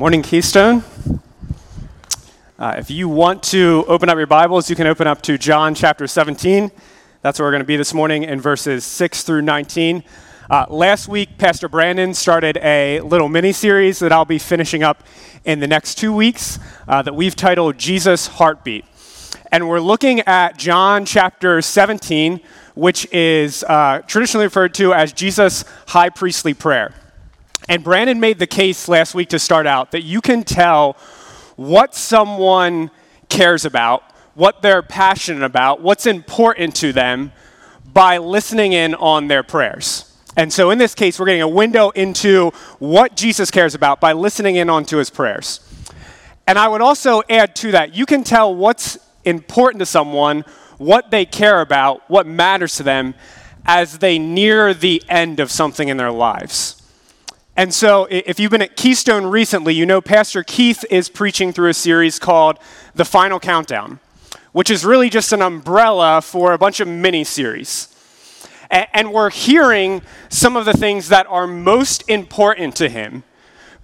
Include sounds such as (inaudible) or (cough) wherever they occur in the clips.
Morning, Keystone. Uh, if you want to open up your Bibles, you can open up to John chapter 17. That's where we're going to be this morning in verses 6 through 19. Uh, last week, Pastor Brandon started a little mini series that I'll be finishing up in the next two weeks uh, that we've titled Jesus Heartbeat. And we're looking at John chapter 17, which is uh, traditionally referred to as Jesus' high priestly prayer. And Brandon made the case last week to start out that you can tell what someone cares about, what they're passionate about, what's important to them by listening in on their prayers. And so in this case, we're getting a window into what Jesus cares about by listening in onto his prayers. And I would also add to that, you can tell what's important to someone, what they care about, what matters to them as they near the end of something in their lives. And so, if you've been at Keystone recently, you know Pastor Keith is preaching through a series called The Final Countdown, which is really just an umbrella for a bunch of mini series. And we're hearing some of the things that are most important to him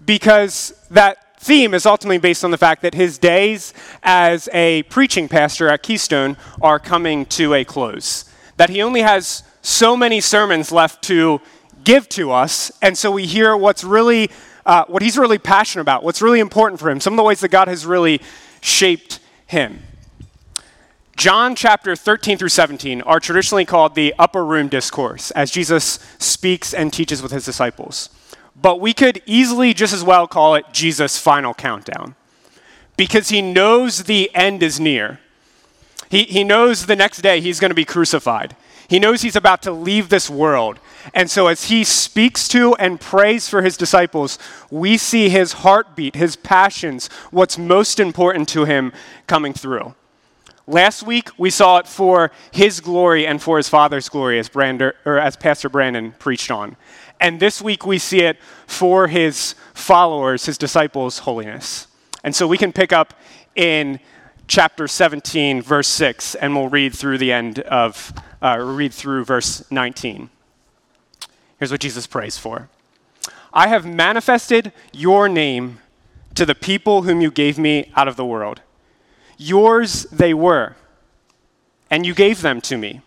because that theme is ultimately based on the fact that his days as a preaching pastor at Keystone are coming to a close. That he only has so many sermons left to give to us. And so we hear what's really, uh, what he's really passionate about, what's really important for him, some of the ways that God has really shaped him. John chapter 13 through 17 are traditionally called the upper room discourse as Jesus speaks and teaches with his disciples. But we could easily just as well call it Jesus' final countdown because he knows the end is near. He, he knows the next day he's going to be crucified. He knows he's about to leave this world. And so, as he speaks to and prays for his disciples, we see his heartbeat, his passions, what's most important to him coming through. Last week, we saw it for his glory and for his father's glory, as, Brander, or as Pastor Brandon preached on. And this week, we see it for his followers, his disciples' holiness. And so, we can pick up in chapter 17, verse 6, and we'll read through the end of, uh, read through verse 19. Here's what Jesus prays for I have manifested your name to the people whom you gave me out of the world. Yours they were, and you gave them to me,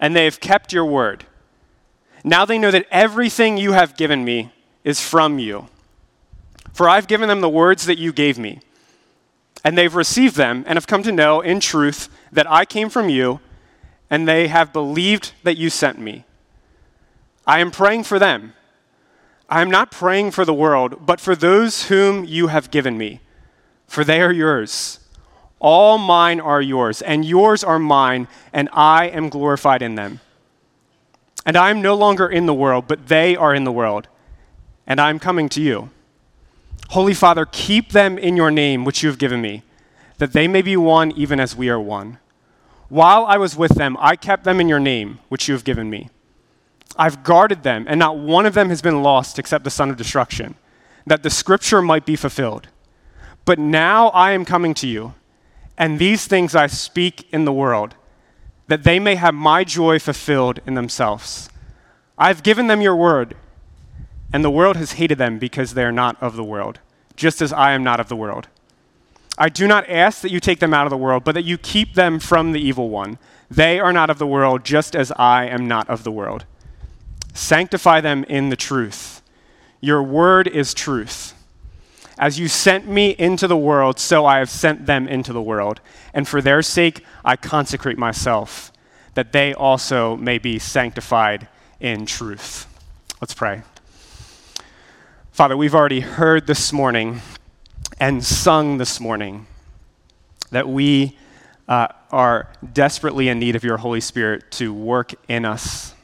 and they have kept your word. Now they know that everything you have given me is from you. For I've given them the words that you gave me and they've received them and have come to know in truth that I came from you, and they have believed that you sent me. I am praying for them. I am not praying for the world, but for those whom you have given me, for they are yours. All mine are yours, and yours are mine, and I am glorified in them. And I am no longer in the world, but they are in the world, and I am coming to you. Holy Father, keep them in your name, which you have given me, that they may be one even as we are one. While I was with them, I kept them in your name, which you have given me. I've guarded them, and not one of them has been lost except the son of destruction, that the scripture might be fulfilled. But now I am coming to you, and these things I speak in the world, that they may have my joy fulfilled in themselves. I have given them your word and the world has hated them because they are not of the world, just as I am not of the world. I do not ask that you take them out of the world, but that you keep them from the evil one. They are not of the world, just as I am not of the world. Sanctify them in the truth. Your word is truth. As you sent me into the world, so I have sent them into the world. And for their sake, I consecrate myself, that they also may be sanctified in truth. Let's pray. Father, we've already heard this morning and sung this morning that we uh, are desperately in need of your Holy Spirit to work in us.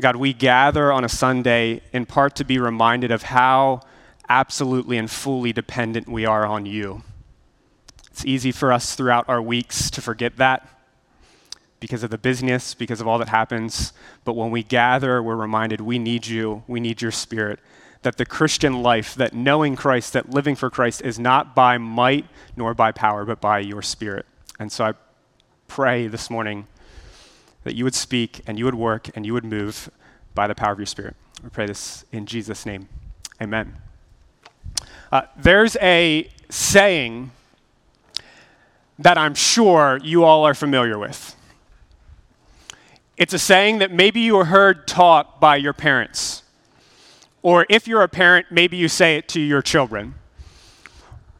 God, we gather on a Sunday in part to be reminded of how absolutely and fully dependent we are on you. It's easy for us throughout our weeks to forget that because of the busyness, because of all that happens. But when we gather, we're reminded we need you, we need your spirit. That the Christian life, that knowing Christ, that living for Christ is not by might nor by power, but by your spirit. And so I pray this morning that you would speak and you would work and you would move by the power of your spirit. We pray this in Jesus' name. Amen. Uh, there's a saying that I'm sure you all are familiar with. It's a saying that maybe you heard taught by your parents. Or if you're a parent, maybe you say it to your children.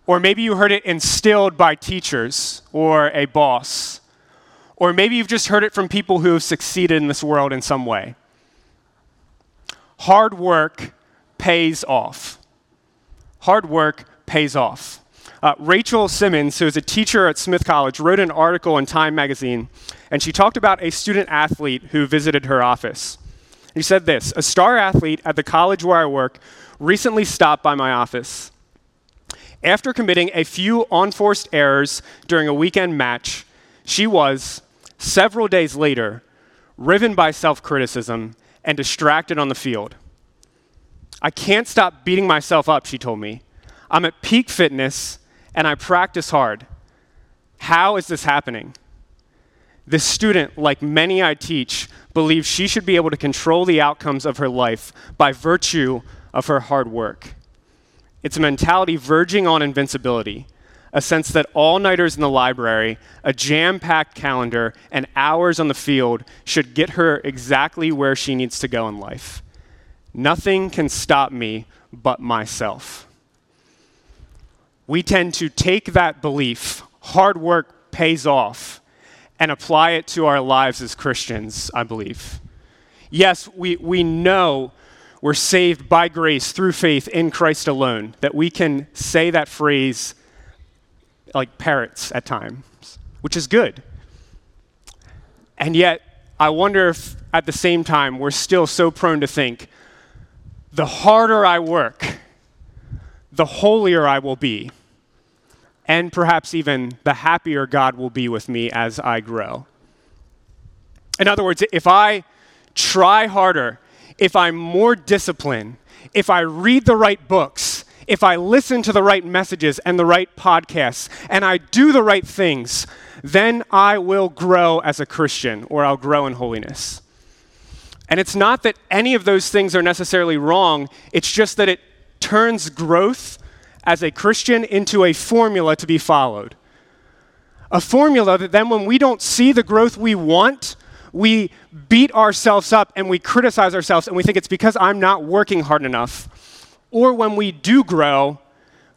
Or maybe you heard it instilled by teachers or a boss. Or maybe you've just heard it from people who have succeeded in this world in some way. Hard work pays off. Hard work pays off. Uh, Rachel Simmons, who is a teacher at Smith College, wrote an article in Time magazine, and she talked about a student athlete who visited her office. He said this A star athlete at the college where I work recently stopped by my office. After committing a few unforced errors during a weekend match, she was, several days later, riven by self criticism and distracted on the field. I can't stop beating myself up, she told me. I'm at peak fitness and I practice hard. How is this happening? This student, like many I teach, believes she should be able to control the outcomes of her life by virtue of her hard work. It's a mentality verging on invincibility, a sense that all nighters in the library, a jam packed calendar, and hours on the field should get her exactly where she needs to go in life. Nothing can stop me but myself. We tend to take that belief, hard work pays off, and apply it to our lives as Christians, I believe. Yes, we, we know we're saved by grace through faith in Christ alone, that we can say that phrase like parrots at times, which is good. And yet, I wonder if at the same time we're still so prone to think the harder I work, the holier I will be. And perhaps even the happier God will be with me as I grow. In other words, if I try harder, if I'm more disciplined, if I read the right books, if I listen to the right messages and the right podcasts, and I do the right things, then I will grow as a Christian or I'll grow in holiness. And it's not that any of those things are necessarily wrong, it's just that it turns growth as a Christian into a formula to be followed. A formula that then, when we don't see the growth we want, we beat ourselves up and we criticize ourselves and we think it's because I'm not working hard enough. Or when we do grow,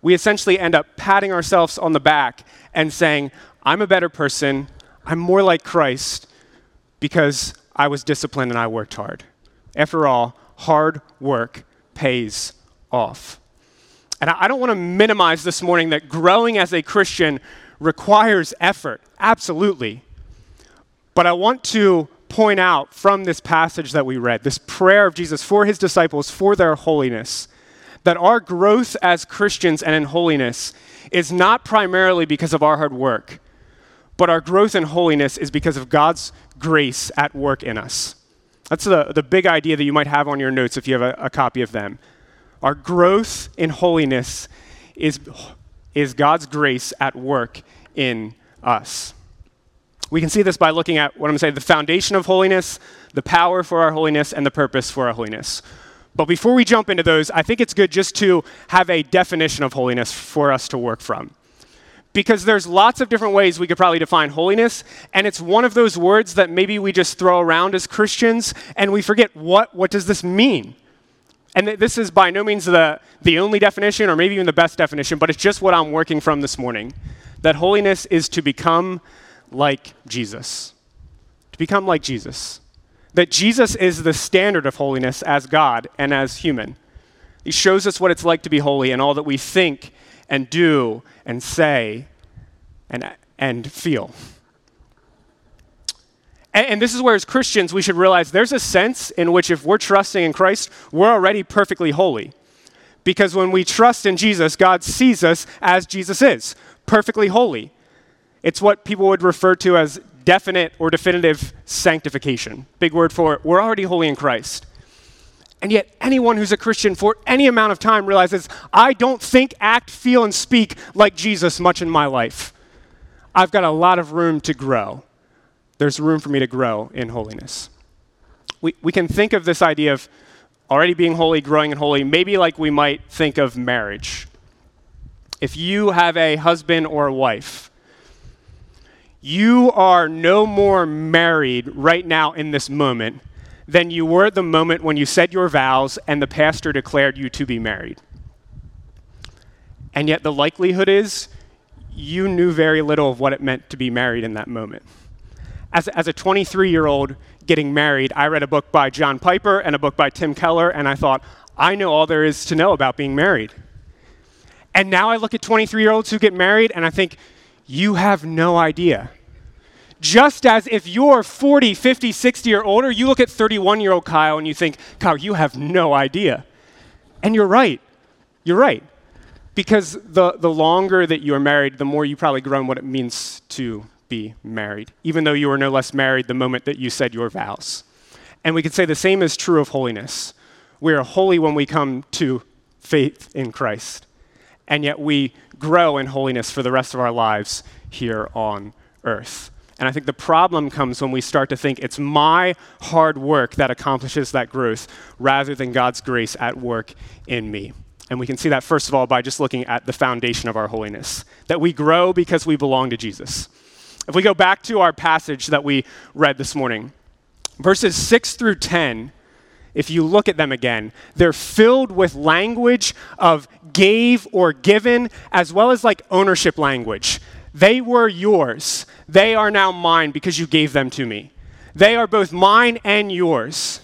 we essentially end up patting ourselves on the back and saying, I'm a better person, I'm more like Christ because I was disciplined and I worked hard. After all, hard work pays off. And I don't want to minimize this morning that growing as a Christian requires effort, absolutely. But I want to point out from this passage that we read, this prayer of Jesus for his disciples for their holiness, that our growth as Christians and in holiness is not primarily because of our hard work, but our growth in holiness is because of God's grace at work in us. That's the, the big idea that you might have on your notes if you have a, a copy of them. Our growth in holiness is, is God's grace at work in us. We can see this by looking at what I'm going to say the foundation of holiness, the power for our holiness, and the purpose for our holiness. But before we jump into those, I think it's good just to have a definition of holiness for us to work from. Because there's lots of different ways we could probably define holiness, and it's one of those words that maybe we just throw around as Christians and we forget what, what does this mean? And this is by no means the, the only definition or maybe even the best definition, but it's just what I'm working from this morning. That holiness is to become like Jesus. To become like Jesus. That Jesus is the standard of holiness as God and as human. He shows us what it's like to be holy in all that we think and do and say and, and feel. And, and, this is where, as Christians, we should realize there's a sense in which if we're trusting in Christ, we're already perfectly holy. Because when we trust in Jesus, God sees us as Jesus is, perfectly holy. It's what people would refer to as definite or definitive sanctification. Big word for it. We're already holy in Christ. And yet, anyone who's a Christian for any amount of time realizes I don't think, act, feel, and speak like Jesus much in my life. I've got a lot of room to grow. There's room for me to grow in holiness. We, we can think of this idea of already being holy, growing in holy, maybe like we might think of marriage. if you have a husband or a wife, you are no more married right now in this moment than you were the moment when you said your vows and the pastor declared you to be married. And yet, the likelihood is you knew very little of what it meant to be married in that moment. As, as a 23 year old getting married, I read a book by John Piper and a book by Tim Keller, and I thought, I know all there is to know about being married. And now I look at 23 year olds who get married and I think, you have no idea. Just as if you're 40, 50, 60 or older, you look at 31 year old Kyle and you think, Kyle, you have no idea. And you're right. You're right. Because the, the longer that you are married, the more you probably grown what it means to be married, even though you were no less married the moment that you said your vows. And we could say the same is true of holiness. We are holy when we come to faith in Christ, and yet we grow in holiness for the rest of our lives here on earth. And I think the problem comes when we start to think it's my hard work that accomplishes that growth rather than God's grace at work in me. And we can see that, first of all, by just looking at the foundation of our holiness that we grow because we belong to Jesus. If we go back to our passage that we read this morning, verses 6 through 10, if you look at them again, they're filled with language of gave or given, as well as like ownership language. They were yours. They are now mine because you gave them to me. They are both mine and yours.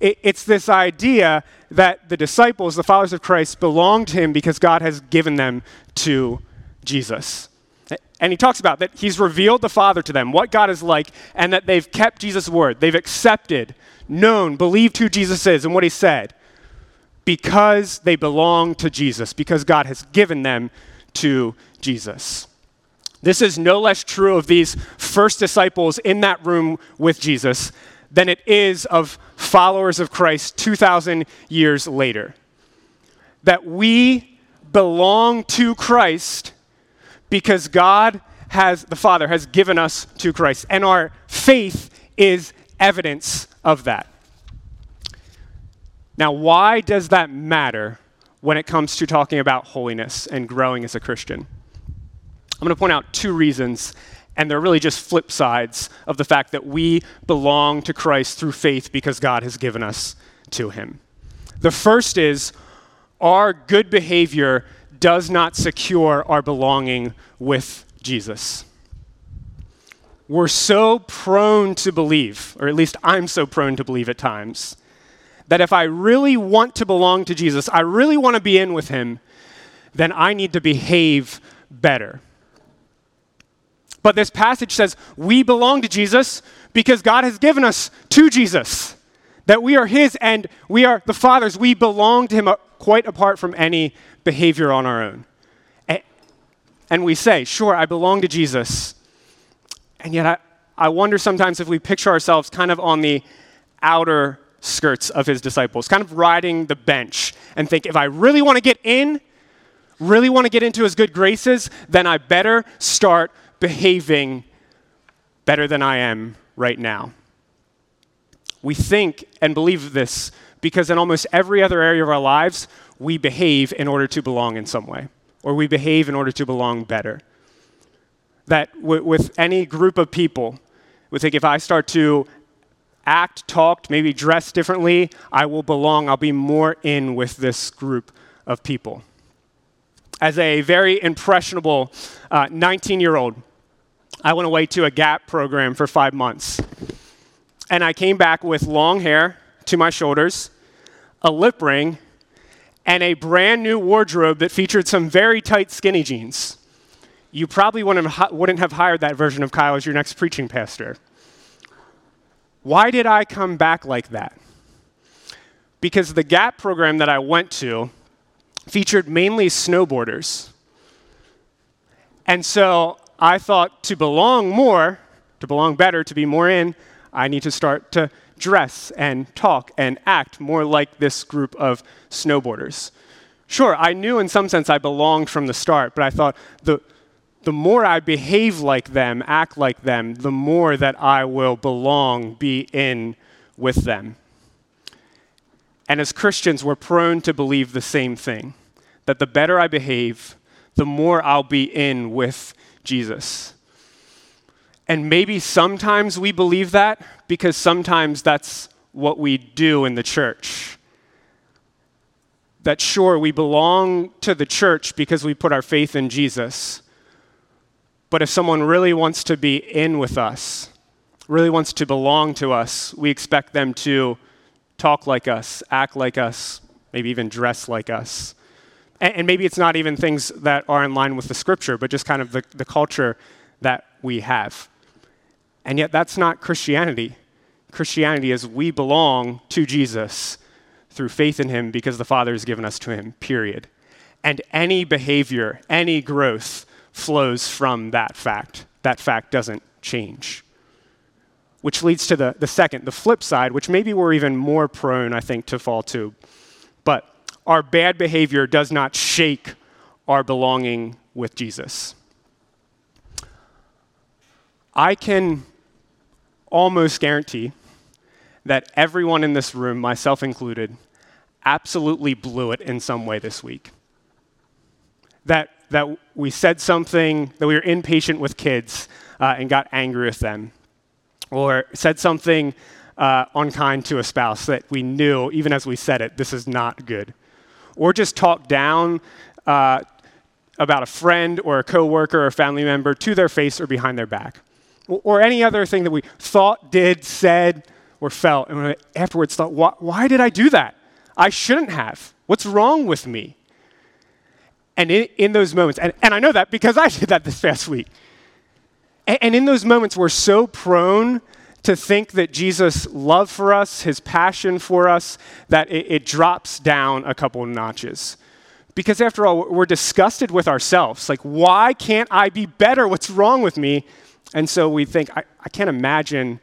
It, it's this idea that the disciples, the followers of Christ, belong to him because God has given them to Jesus. And he talks about that he's revealed the Father to them, what God is like, and that they've kept Jesus' word. They've accepted, known, believed who Jesus is and what he said because they belong to Jesus, because God has given them to Jesus. This is no less true of these first disciples in that room with Jesus than it is of followers of Christ 2,000 years later. That we belong to Christ because God has, the Father has given us to Christ, and our faith is evidence of that. Now, why does that matter when it comes to talking about holiness and growing as a Christian? I'm going to point out two reasons, and they're really just flip sides of the fact that we belong to Christ through faith because God has given us to Him. The first is our good behavior does not secure our belonging with Jesus. We're so prone to believe, or at least I'm so prone to believe at times, that if I really want to belong to Jesus, I really want to be in with Him, then I need to behave better. But this passage says we belong to Jesus because God has given us to Jesus. That we are His and we are the Father's. We belong to Him uh, quite apart from any behavior on our own. And we say, sure, I belong to Jesus. And yet I, I wonder sometimes if we picture ourselves kind of on the outer skirts of his disciples, kind of riding the bench and think, if I really want to get in, really want to get into his good graces, then I better start behaving better than I am right now. We think and believe this because in almost every other area of our lives, we behave in order to belong in some way, or we behave in order to belong better. That w- with any group of people, we think if I start to act, talk, maybe dress differently, I will belong, I'll be more in with this group of people. As a very impressionable 19 uh, year old, I went away to a GAP program for five months. And I came back with long hair to my shoulders, a lip ring, and a brand new wardrobe that featured some very tight skinny jeans. You probably wouldn't have, hired that version of Kyle as your next preaching pastor. Why did I come back like that? Because the GAP program that I went to featured mainly snowboarders. And so I thought to belong more, to belong better, to be more in, I need to start to dress and talk and act more like this group of snowboarders. Sure, I knew in some sense I belonged from the start, but I thought the, the more I behave like them, act like them, the more that I will belong, be in with them. And as Christians, we're prone to believe the same thing that the better I behave, the more I'll be in with Jesus. And maybe sometimes we believe that because sometimes that's what we do in the church. That sure, we belong to the church because we put our faith in Jesus. But if someone really wants to be in with us, really wants to belong to us, we expect them to talk like us, act like us, maybe even dress like us. And, maybe it's not even things that are in line with the scripture, but just kind of the, the culture that we have. And yet, that's not Christianity. Christianity is we belong to Jesus through faith in him because the Father has given us to him, period. And any behavior, any growth flows from that fact. That fact doesn't change which leads to the, the second, the flip side, which maybe we're even more prone, I think, to fall to. But our bad behavior does not shake our belonging with Jesus. I can almost guarantee that everyone in this room, myself included, absolutely blew it in some way this week. That, that we said something, that we were impatient with kids uh, and got angry with them or said something uh, unkind to a spouse that we knew, even as we said it, this is not good. Or just talk down uh, about a friend or a coworker or family member to their face or behind their back. Or any other thing that we thought, did, said, or felt, and afterwards thought, why, why did I do that? I shouldn't have. What's wrong with me? And in, in those moments, and, and I know that because I (laughs) did that this past week. And in those moments, we're so prone to think that Jesus' love for us, his passion for us, that it, it, drops down a couple notches. Because after all, we're disgusted with ourselves. Like, why can't I be better? What's wrong with me? And so we think, I, I can't imagine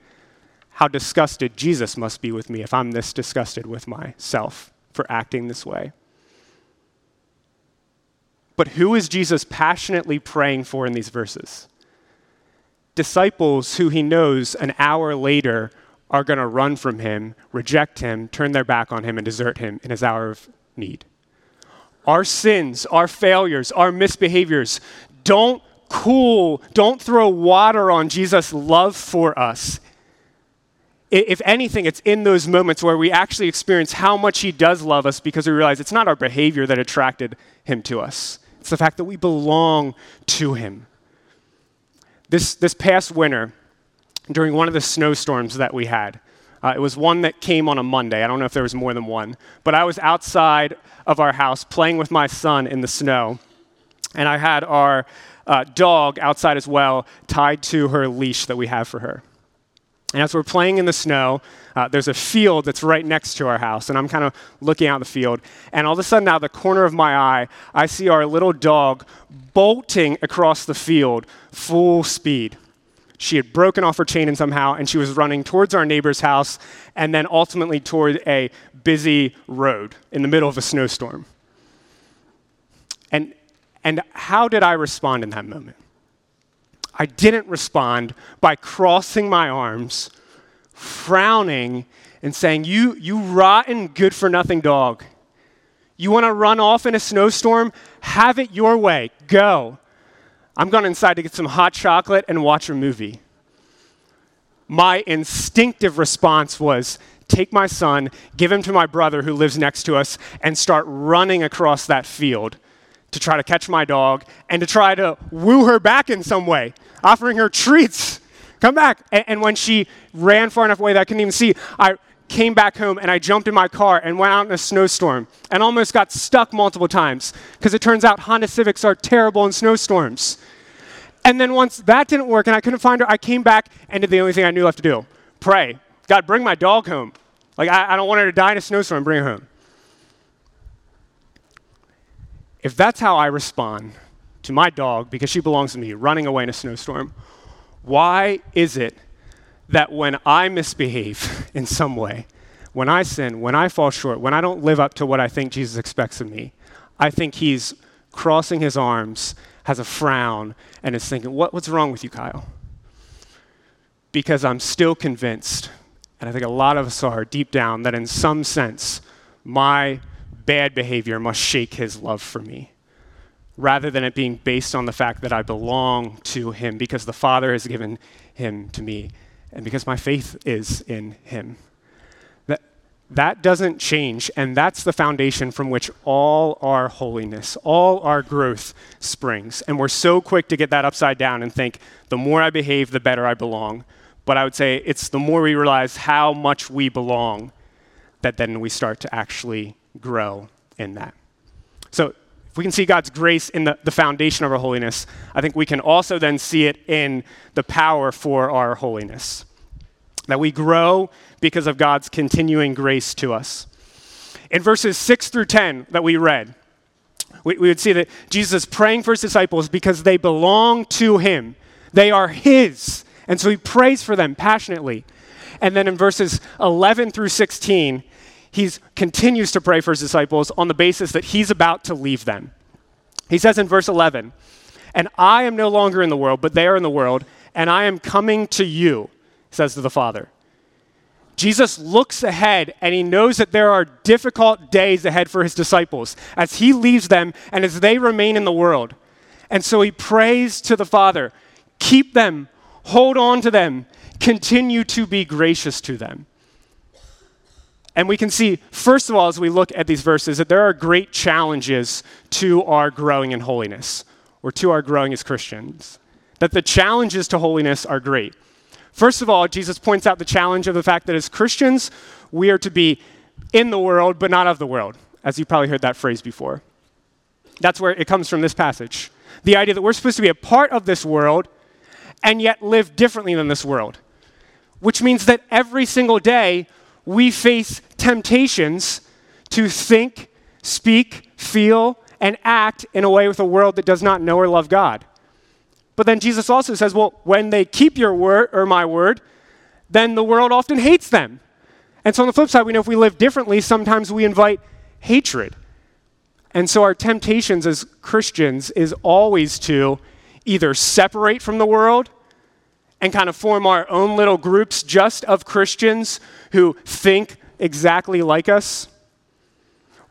how disgusted Jesus must be with me if I'm this disgusted with myself for acting this way. But who is Jesus passionately praying for in these verses? disciples who he knows an hour later are going to run from him, reject him, turn their back on him, and desert him in his hour of need. Our sins, our failures, our misbehaviors don't cool, don't throw water on Jesus' love for us. If anything, it's in those moments where we actually experience how much he does love us because we realize it's not our behavior that attracted him to us. It's the fact that we belong to him. This, this past winter, during one of the snowstorms that we had, uh, it was one that came on a Monday. I don't know if there was more than one. But I was outside of our house playing with my son in the snow, and I had our uh, dog outside as well, tied to her leash that we have for her. And as we're playing in the snow, uh, there's a field that's right next to our house, and I'm kind of looking out the field. And all of a sudden, out of the corner of my eye, I see our little dog bolting across the field full speed. She had broken off her chain and somehow, and she was running towards our neighbor's house and then ultimately toward a busy road in the middle of a snowstorm. And, and how did I respond in that moment? I didn't respond by crossing my arms, frowning, and saying, You, you rotten, good for nothing dog. You want to run off in a snowstorm? Have it your way. Go. I'm going inside to get some hot chocolate and watch a movie. My instinctive response was take my son, give him to my brother who lives next to us, and start running across that field to try to catch my dog and to try to woo her back in some way, offering her treats. Come back. And, and, when she ran far enough away that I couldn't even see, I came back home and I jumped in my car and went out in a snowstorm and almost got stuck multiple times because it turns out Honda Civics are terrible in snowstorms. And then once that didn't work and I couldn't find her, I came back and did the only thing I knew left to do pray. God, bring my dog home. Like, I, I don't want her to die in a snowstorm, bring her home. If that's how I respond to my dog because she belongs to me running away in a snowstorm, why is it that when I misbehave (laughs) in some way, when I sin, when I fall short, when I don't live up to what I think Jesus expects of me, I think he's crossing his arms, has a frown, and is thinking, what, What's wrong with you, Kyle? Because I'm still convinced, and I think a lot of us are deep down, that in some sense, my bad behavior must shake his love for me. Rather than it being based on the fact that I belong to Him because the Father has given Him to me and because my faith is in Him. That, that doesn't change, and that's the foundation from which all our holiness, all our growth springs. And we're so quick to get that upside down and think, the more I behave, the better I belong. But I would say it's the more we realize how much we belong that then we start to actually grow in that. So we can see God's grace in the, the foundation of our holiness, I think we can also then see it in the power for our holiness. That we grow because of God's continuing grace to us. In verses 6 through 10 that we read, we, we would see that Jesus is praying for his disciples because they belong to him. They are his. And so he prays for them passionately. And then in verses 11 through 16, he continues to pray for his disciples on the basis that he's about to leave them. He says in verse 11, And I am no longer in the world, but they are in the world, and I am coming to you, says to the Father. Jesus looks ahead and he knows that there are difficult days ahead for his disciples as he leaves them and as they remain in the world. And so he prays to the Father, keep them, hold on to them, continue to be gracious to them. And we can see, first of all, as we look at these verses, that there are great challenges to our growing in holiness, or to our growing as Christians. That the challenges to holiness are great. First of all, Jesus points out the challenge of the fact that as Christians, we are to be in the world, but not of the world, as you probably heard that phrase before. That's where it comes from this passage. The idea that we're supposed to be a part of this world and yet live differently than this world, which means that every single day we face temptations to think, speak, feel, and act in a way with a world that does not know or love God. But then Jesus also says, well, when they keep your word or my word, then the world often hates them. And so on the flip side, we know if we live differently, sometimes we invite hatred. And so our temptations as Christians is always to either separate from the world and kind of form our own little groups just of Christians who think exactly like us,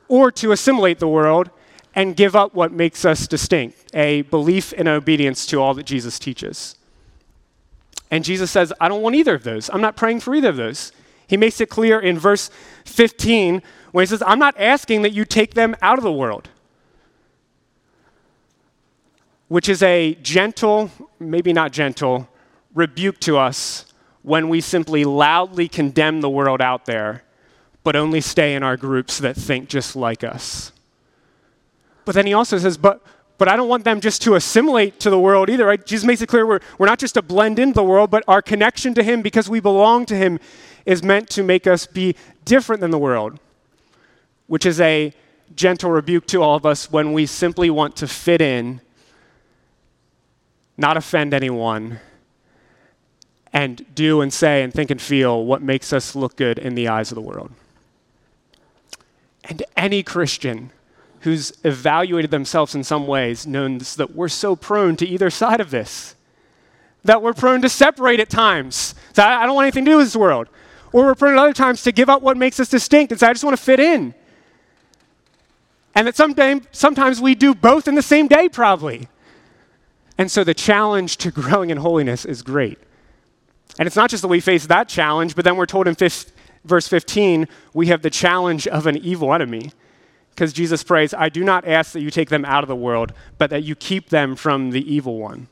or to assimilate the world and give up what makes us distinct a belief and obedience to all that Jesus teaches. And Jesus says, I don't want either of those. I'm not praying for either of those. He makes it clear in verse 15 when he says, I'm not asking that you take them out of the world, which is a gentle, maybe not gentle, rebuke to us when we simply loudly condemn the world out there, but only stay in our groups that think just like us. But then he also says, but, but I don't want them just to assimilate to the world either, right? Jesus makes it clear we're, we're not just to blend into the world, but our connection to him because we belong to him is meant to make us be different than the world, which is a gentle rebuke to all of us when we simply want to fit in, not offend anyone, and do and say and think and feel what makes us look good in the eyes of the world. And any Christian who's evaluated themselves in some ways knows that we're so prone to either side of this, that we're prone to separate at times. So I, don't want anything to do with this world. Or we're prone at other times to give up what makes us distinct and say, I just want to fit in. And that sometime, sometimes we do both in the same day, probably. And so the challenge to (laughs) growing in holiness is great. And it's not just that we face that challenge, but then we're told in verse 15, we have the challenge of an evil enemy. Because Jesus prays, I do not ask that you take them out of the world, but that you keep them from the evil one.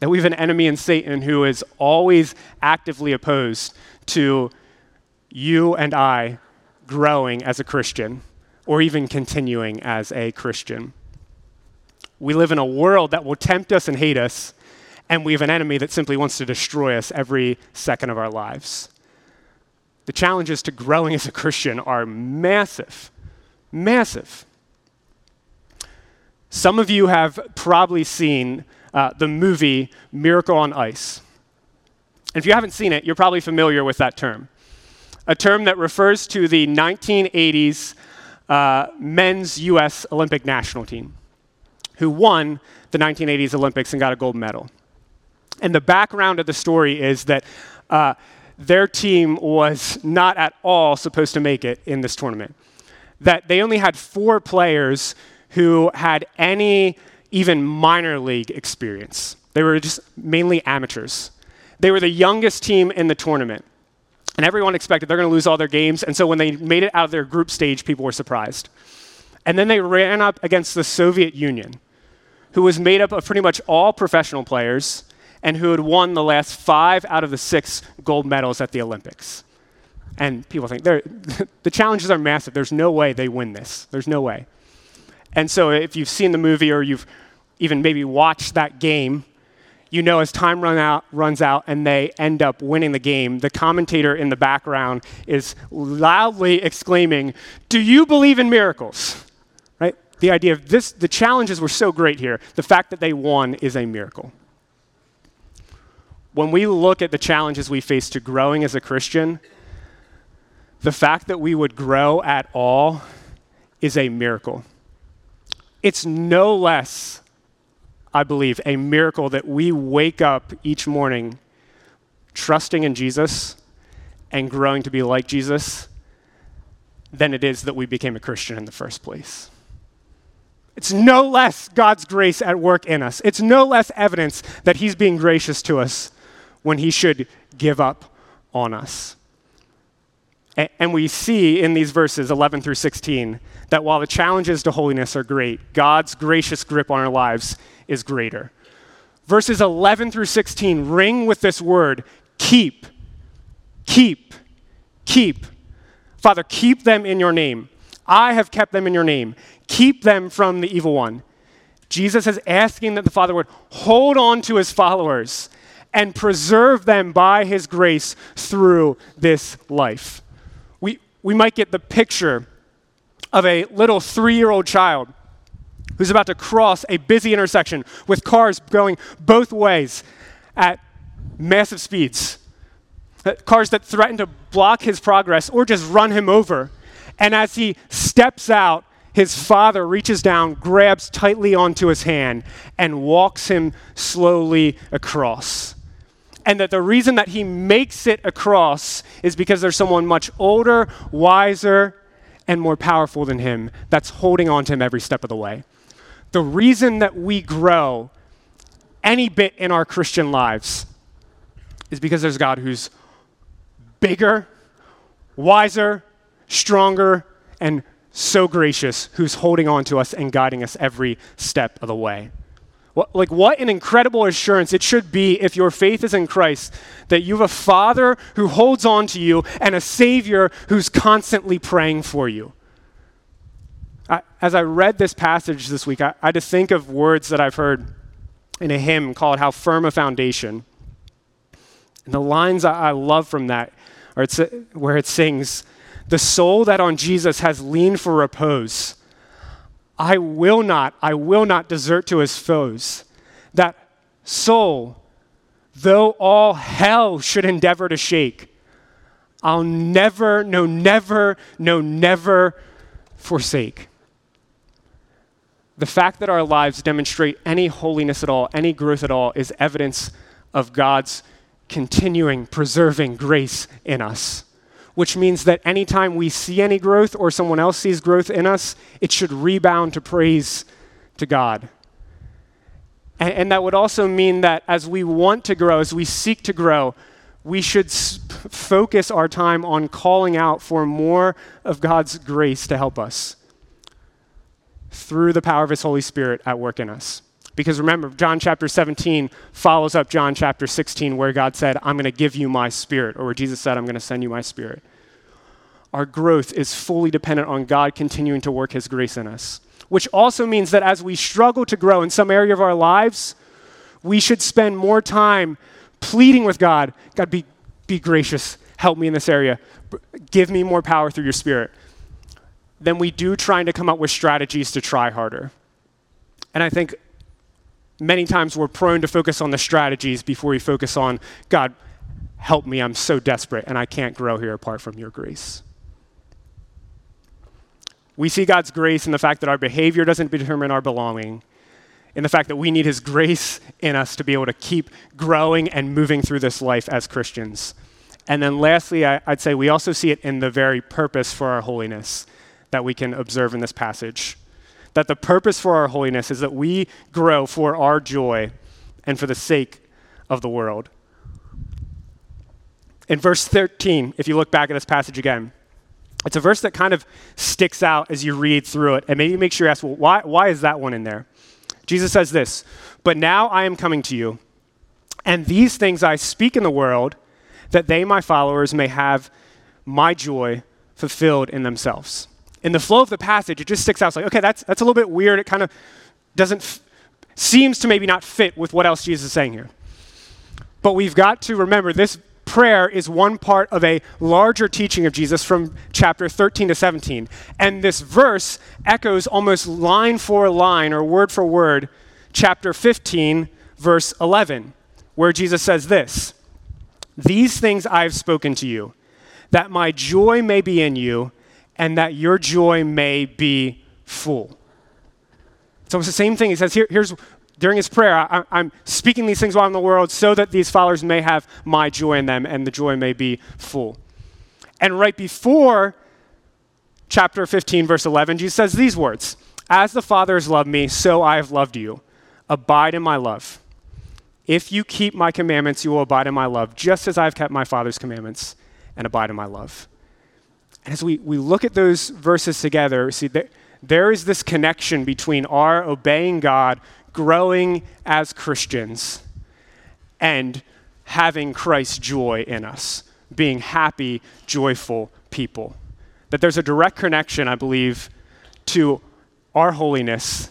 That we have an enemy in Satan who is always actively opposed to you and I growing as a Christian or even continuing as a Christian. We live in a world that will tempt us and hate us, and we have an enemy that simply wants to destroy us every second of our lives. The challenges to growing as a Christian are massive, massive. Some of you have probably seen uh, the movie Miracle on Ice. If you haven't seen it, you're probably familiar with that term. A term that refers to the 1980s uh, men's U.S. Olympic national team, who won the 1980s Olympics and got a gold medal. And the background of the story is that uh, their team was not at all supposed to make it in this tournament. That they only had four players who had any even minor league experience. They were just mainly amateurs. They were the youngest team in the tournament. And everyone expected they're going to lose all their games. And so when they made it out of their group stage, people were surprised. And then they ran up against the Soviet Union, who was made up of pretty much all professional players and who had won the last five out of the six gold medals at the Olympics. And people think (laughs) the challenges are massive. There's no way they win this. There's no way. And so if you've seen the movie or you've even maybe watched that game, you know as time run out, runs out and they end up winning the game, the commentator in the background is loudly exclaiming, Do you believe in miracles? Right? The idea of this, the challenges were so great here. The fact that they won is a miracle. When we look at the challenges we face to growing as a Christian, the fact that we would grow at all is a miracle. It's no less I believe, a miracle that we wake up each morning trusting in Jesus and growing to be like Jesus than it is that we became a Christian in the first place. It's no less God's grace at work in us. It's no less evidence that He's being gracious to us when He should give up on us. And we see in these verses 11 through 16 that while the challenges to holiness are great, God's gracious grip on our lives is greater. Verses 11 through 16 ring with this word keep, keep, keep. Father, keep them in your name. I have kept them in your name. Keep them from the evil one. Jesus is asking that the Father would hold on to his followers and preserve them by his grace through this life. We, we might get the picture of a little three year old child who's about to cross a busy intersection with cars going both ways at massive speeds. Uh, cars that threaten to block his progress or just run him over. And as he steps out, his father reaches down, grabs tightly onto his hand, and walks him slowly across. And that the reason that he makes it across is because there's someone much older, wiser, and more powerful than him that's holding on to him every step of the way the reason that we grow any bit in our Christian lives is because there's God who's bigger, wiser, stronger, and so gracious, who's holding on to us and guiding us every step of the way. What, like, what an incredible assurance it should be if your faith is in Christ that you have a Father who holds on to you and a Savior who's constantly praying for you. I, as I read this passage this week, I, I had to think of words that I've heard in a hymn called How Firm a Foundation. And the lines I, I love from that are where it sings, The soul that on Jesus has leaned for repose, I will not, I will not desert to his foes. That soul, though all hell should endeavor to shake, I'll never, no, never, no, never forsake the fact that our lives demonstrate any holiness at all, any growth at all, is evidence of God's continuing, preserving grace in us. Which means that anytime we see any growth or someone else sees growth in us, it should rebound to praise to God. And, and that would also mean that as we want to grow, as we seek to grow, we should focus our time on calling out for more of God's grace to help us through the power of his Holy Spirit at work in us. Because remember, John chapter 17 follows up John chapter 16, where God said, I'm going to give you my spirit, or where Jesus said, I'm going to send you my spirit. Our growth is fully dependent on God continuing to work his grace in us, which also means that as we struggle to grow in some area of our lives, we should spend more time pleading with God God, be, be gracious, help me in this area, give me more power through your spirit than we do trying to come up with strategies to try harder. And I think many times we're prone to focus on the strategies before we focus on, God, help me, I'm so desperate and I can't grow here apart from your grace. We see God's grace in the fact that our behavior doesn't determine our belonging, in the fact that we need His grace in us to be able to keep growing and moving through this life as Christians. And then lastly, I, would say we also see it in the very purpose for our holiness that we can observe in this passage. That the purpose for our holiness is that we grow for our joy and for the sake of the world. In verse 13, if you look back at this passage again, it's a verse that kind of sticks out as you read through it, and maybe makes you ask, well, why, why is that one in there? Jesus says this, but now I am coming to you, and these things I speak in the world, that they, my followers, may have my joy fulfilled in themselves. In the flow of the passage, it just sticks out. It's like, okay, that's, that's a little bit weird. It kind of doesn't, f- seems to maybe not fit with what else Jesus is saying here. But we've got to remember this prayer is one part of a larger teaching of Jesus from chapter 13 to 17. And this verse echoes almost line for line or word for word chapter 15, verse 11, where Jesus says this These things I've spoken to you, that my joy may be in you, and that your joy may be full. So it's the same thing. He says, Here, here's during his prayer, I, am speaking these things while in the world so that these followers may have my joy in them and the joy may be full. And right before chapter 15, verse 11, Jesus says these words As the Father has loved me, so I have loved you. Abide in my love. If you keep my commandments, you will abide in my love, just as I have kept my Father's commandments and abide in my love. And as we, we look at those verses together, see, there, there is this connection between our obeying God, growing as Christians and having Christ's joy in us, being happy, joyful people. That there's a direct connection, I believe, to our holiness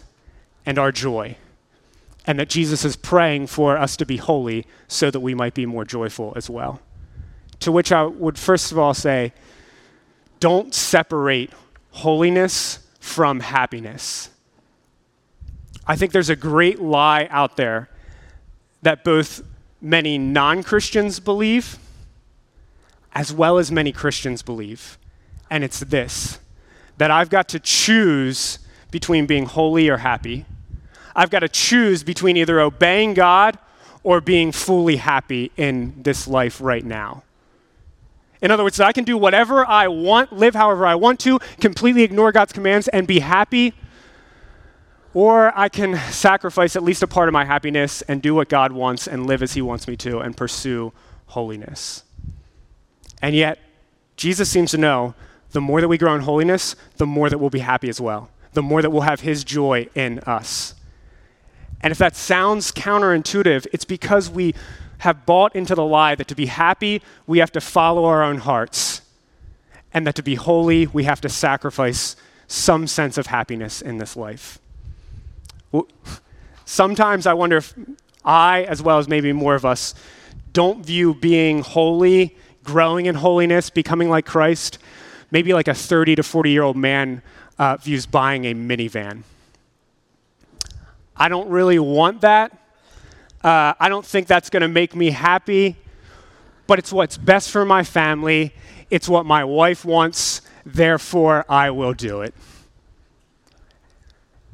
and our joy. And that Jesus is praying for us to be holy so that we might be more joyful as well. To which I would first of all say, don't separate holiness from happiness. I think there's a great lie out there that both many non Christians believe as well as many Christians believe. And it's this that I've got to choose between being holy or happy. I've got to choose between either obeying God or being fully happy in this life right now. In other words, I can do whatever I want, live however I want to, completely ignore God's commands, and be happy or I can sacrifice at least a part of my happiness and do what God wants and live as He wants me to and pursue holiness. And yet, Jesus seems to know the more that we grow in holiness, the more that we'll be happy as well, the more that we'll have His joy in us. And if that sounds counterintuitive, it's because we have bought into the lie that to be happy, we have to follow our own hearts, and that to be holy, we have to sacrifice some sense of happiness in this life. Sometimes I wonder if I, as well as maybe more of us, don't view being holy, growing in holiness, becoming like Christ, maybe like a 30 to 40 year old man uh, views buying a minivan. I don't really want that. Uh, I don't think that's going to make me happy, but it's what's best for my family. It's what my wife wants, therefore, I will do it.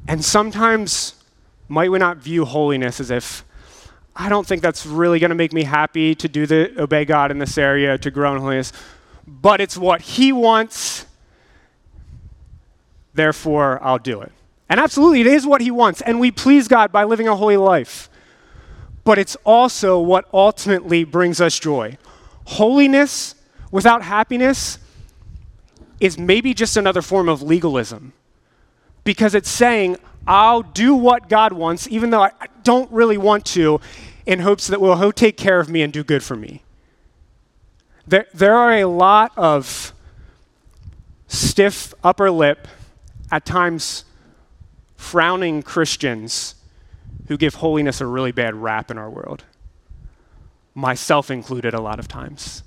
And sometimes, might we not view holiness as if I don't think that's really going to make me happy to do the obey God in this area, to grow in holiness, but it's what He wants, therefore I'll do it. And absolutely, it is what He wants, and we please God by living a holy life. But it's also what ultimately brings us joy. Holiness without happiness is maybe just another form of legalism because it's saying, I'll do what God wants, even though I don't really want to, in hopes that will He'll take care of me and do good for me. There, there are a lot of stiff upper lip, at times frowning Christians who give holiness a really bad rap in our world, myself included, a lot of times.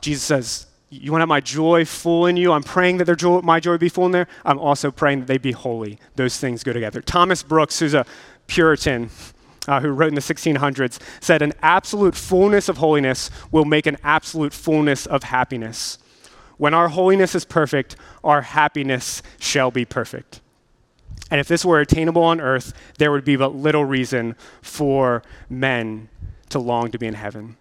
Jesus says, you want to have my joy full in you. I'm praying that their joy, my joy be full in there. I'm also praying that they be holy. Those things go together. Thomas Brooks, who's a Puritan, uh, who wrote in the 1600s, said, An absolute fullness of holiness will make an absolute fullness of happiness. When our holiness is perfect, our happiness shall be perfect. And if this were attainable on earth, there would be but little reason for men to long to be in heaven.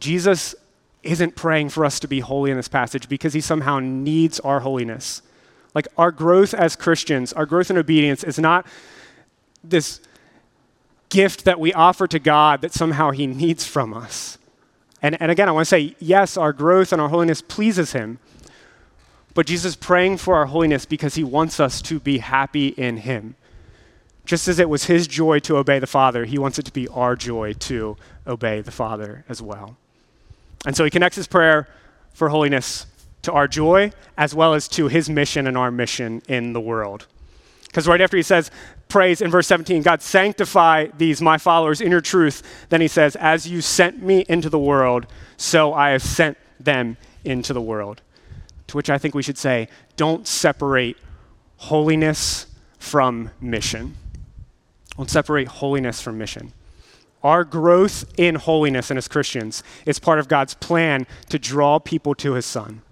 Jesus isn't praying for us to be holy in this passage because he somehow needs our holiness. Like our growth as Christians, our growth in obedience is not this gift that we offer to God that somehow He needs from us. And, and again, I want to say, yes, our growth and our holiness pleases Him. But Jesus is praying for our holiness because He wants us to be happy in Him. Just as it was His joy to obey the Father, He wants it to be our joy to obey the Father as well. And so He connects His prayer for holiness to our joy as well as to his mission and our mission in the world. Because right after he says, praise in verse 17, God, sanctify these, my followers, in your truth, then he says, as you sent me into the world, so I have sent them into the world. To which I think we should say, don't separate holiness from mission. Don't separate holiness from mission. Our growth in holiness and as Christians is part of God's plan to draw people to his son.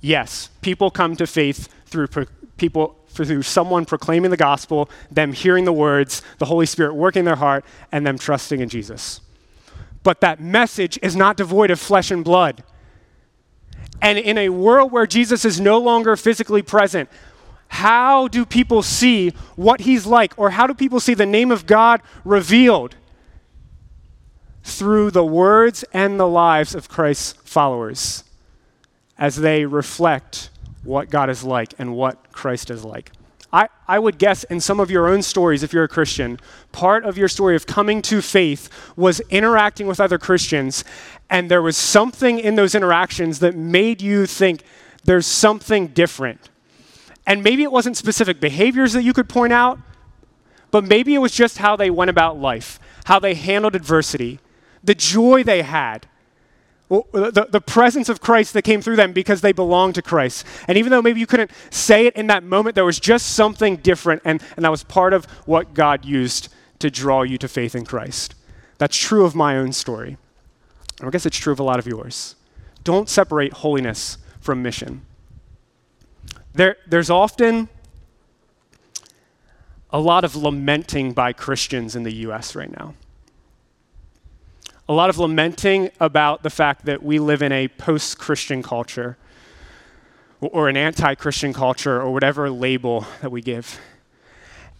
Yes, people come to faith through pro- people through someone proclaiming the gospel, them hearing the words, the Holy Spirit working their heart, and them trusting in Jesus. But that message is not devoid of flesh and blood. And in a world where Jesus is no longer physically present, how do people see what he's like? Or how do people see the name of God revealed? Through the words and the lives of Christ's followers as they reflect what God is like and what Christ is like. I, I would guess in some of your own stories, if you're a Christian, part of your story of coming to faith was interacting with other Christians, and there was something in those interactions that made you think there's something different. And maybe it wasn't specific behaviors that you could point out, but maybe it was just how they went about life, how they handled adversity, the joy they had, the, the presence of Christ that came through them because they belonged to Christ. And even though maybe you couldn't say it in that moment, there was just something different, and, and that was part of what God used to draw you to faith in Christ. That's true of my own story. I guess it's true of a lot of yours. Don't separate holiness from mission. There, there's often a lot of lamenting by Christians in the US right now a lot of lamenting about the fact that we live in a post Christian culture or an anti Christian culture or whatever label that we give.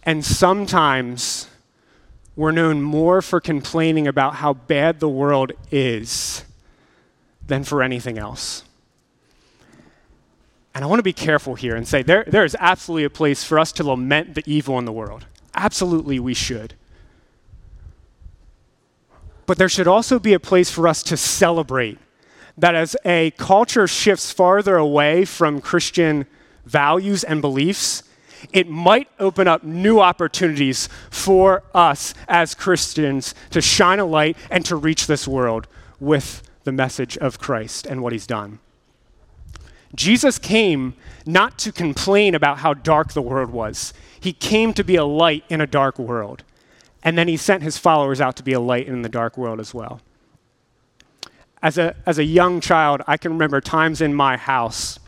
And sometimes we're known more for complaining about how bad the world is than for anything else. And I want to be careful here and say there, there is absolutely a place for us to lament the evil in the world. Absolutely, we should. But there should also be a place for us to celebrate that as a culture shifts farther away from Christian values and beliefs, it might open up new opportunities for us as Christians to shine a light and to reach this world with the message of Christ and what he's done. Jesus came not to complain about how dark the world was, he came to be a light in a dark world. And then he sent his followers out to be a light in the dark world as well. As a, as a young child, I can remember times in my house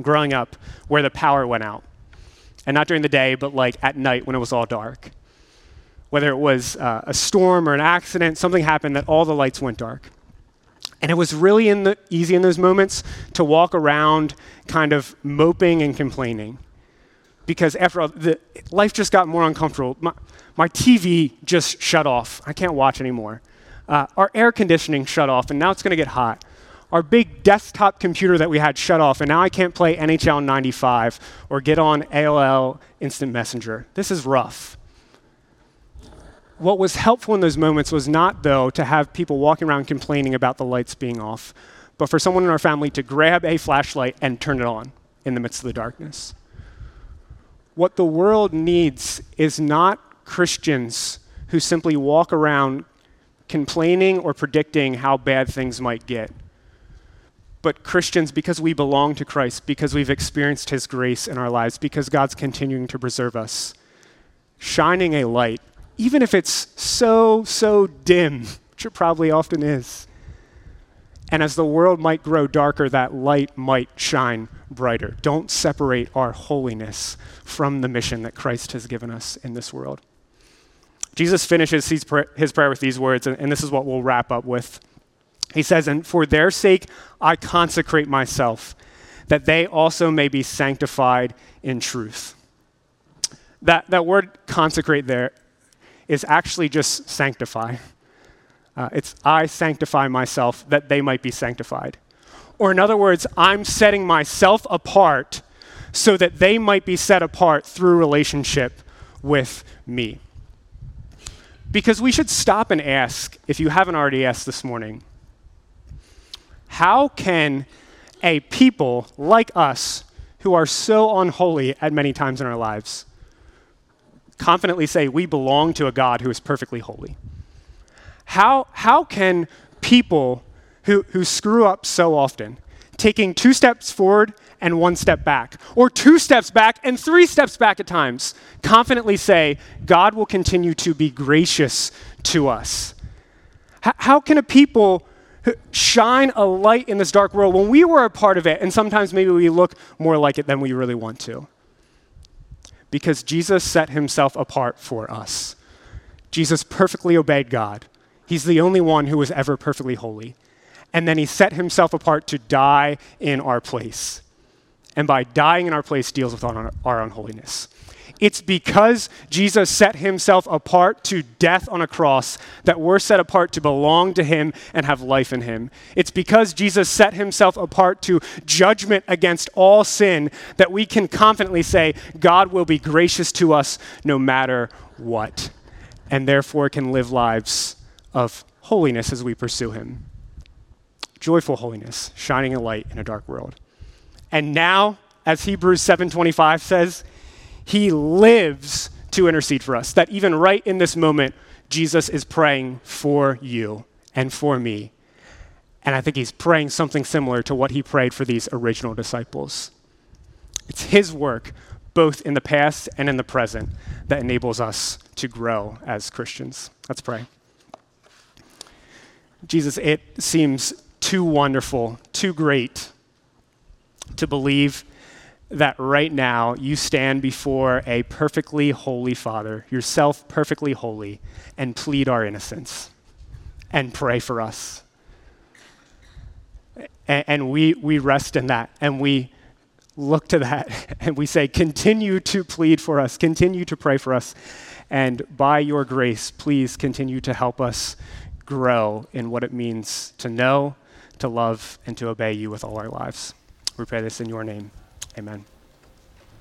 growing up where the power went out. And not during the day, but like at night when it was all dark. Whether it was uh, a storm or an accident, something happened that all the lights went dark. And it was really in the, easy in those moments to walk around kind of moping and complaining. Because after all, the, life just got more uncomfortable. My, my TV just shut off. I can't watch anymore. Uh, our air conditioning shut off, and now it's going to get hot. Our big desktop computer that we had shut off, and now I can't play NHL 95 or get on AOL Instant Messenger. This is rough. What was helpful in those moments was not, though, to have people walking around complaining about the lights being off, but for someone in our family to grab a flashlight and turn it on in the midst of the darkness. What the world needs is not Christians who simply walk around complaining or predicting how bad things might get. But Christians, because we belong to Christ, because we've experienced His grace in our lives, because God's continuing to preserve us, shining a light, even if it's so, so dim, which it probably often is. And as the world might grow darker, that light might shine brighter. Don't separate our holiness from the mission that Christ has given us in this world. Jesus finishes his prayer with these words, and this is what we'll wrap up with. He says, And for their sake I consecrate myself, that they also may be sanctified in truth. That, that word consecrate there is actually just sanctify. Uh, it's I sanctify myself that they might be sanctified. Or, in other words, I'm setting myself apart so that they might be set apart through relationship with me. Because we should stop and ask, if you haven't already asked this morning, how can a people like us, who are so unholy at many times in our lives, confidently say we belong to a God who is perfectly holy? How, how can people who, who screw up so often, taking two steps forward and one step back, or two steps back and three steps back at times, confidently say, God will continue to be gracious to us? H- how can a people shine a light in this dark world when we were a part of it, and sometimes maybe we look more like it than we really want to? Because Jesus set himself apart for us. Jesus perfectly obeyed God. He's the only one who was ever perfectly holy. And then he set himself apart to die in our place. And by dying in our place, deals with our, unholiness. It's because Jesus set himself apart to death on a cross that we're set apart to belong to him and have life in him. It's because Jesus set himself apart to judgment against all sin that we can confidently say, God will be gracious to us no matter what, and therefore can live lives of holiness as we pursue Him. Joyful holiness, shining a light in a dark world. And now, as Hebrews 7:25 says, he lives to intercede for us. That even right in this moment, Jesus is praying for you and for me. And I think he's praying something similar to what he prayed for these original disciples. It's his work, both in the past and in the present, that enables us to grow as Christians. Let's pray. Jesus, it seems too wonderful, too great to believe that right now you stand before a perfectly holy Father, yourself perfectly holy, and plead our innocence and pray for us. And, and, we, we rest in that and we look to that (laughs) and we say, continue to plead for us, continue to pray for us. And by your grace, please continue to help us grow in what it means to know, to love, and to obey you with all our lives. We pray this in your name. Amen.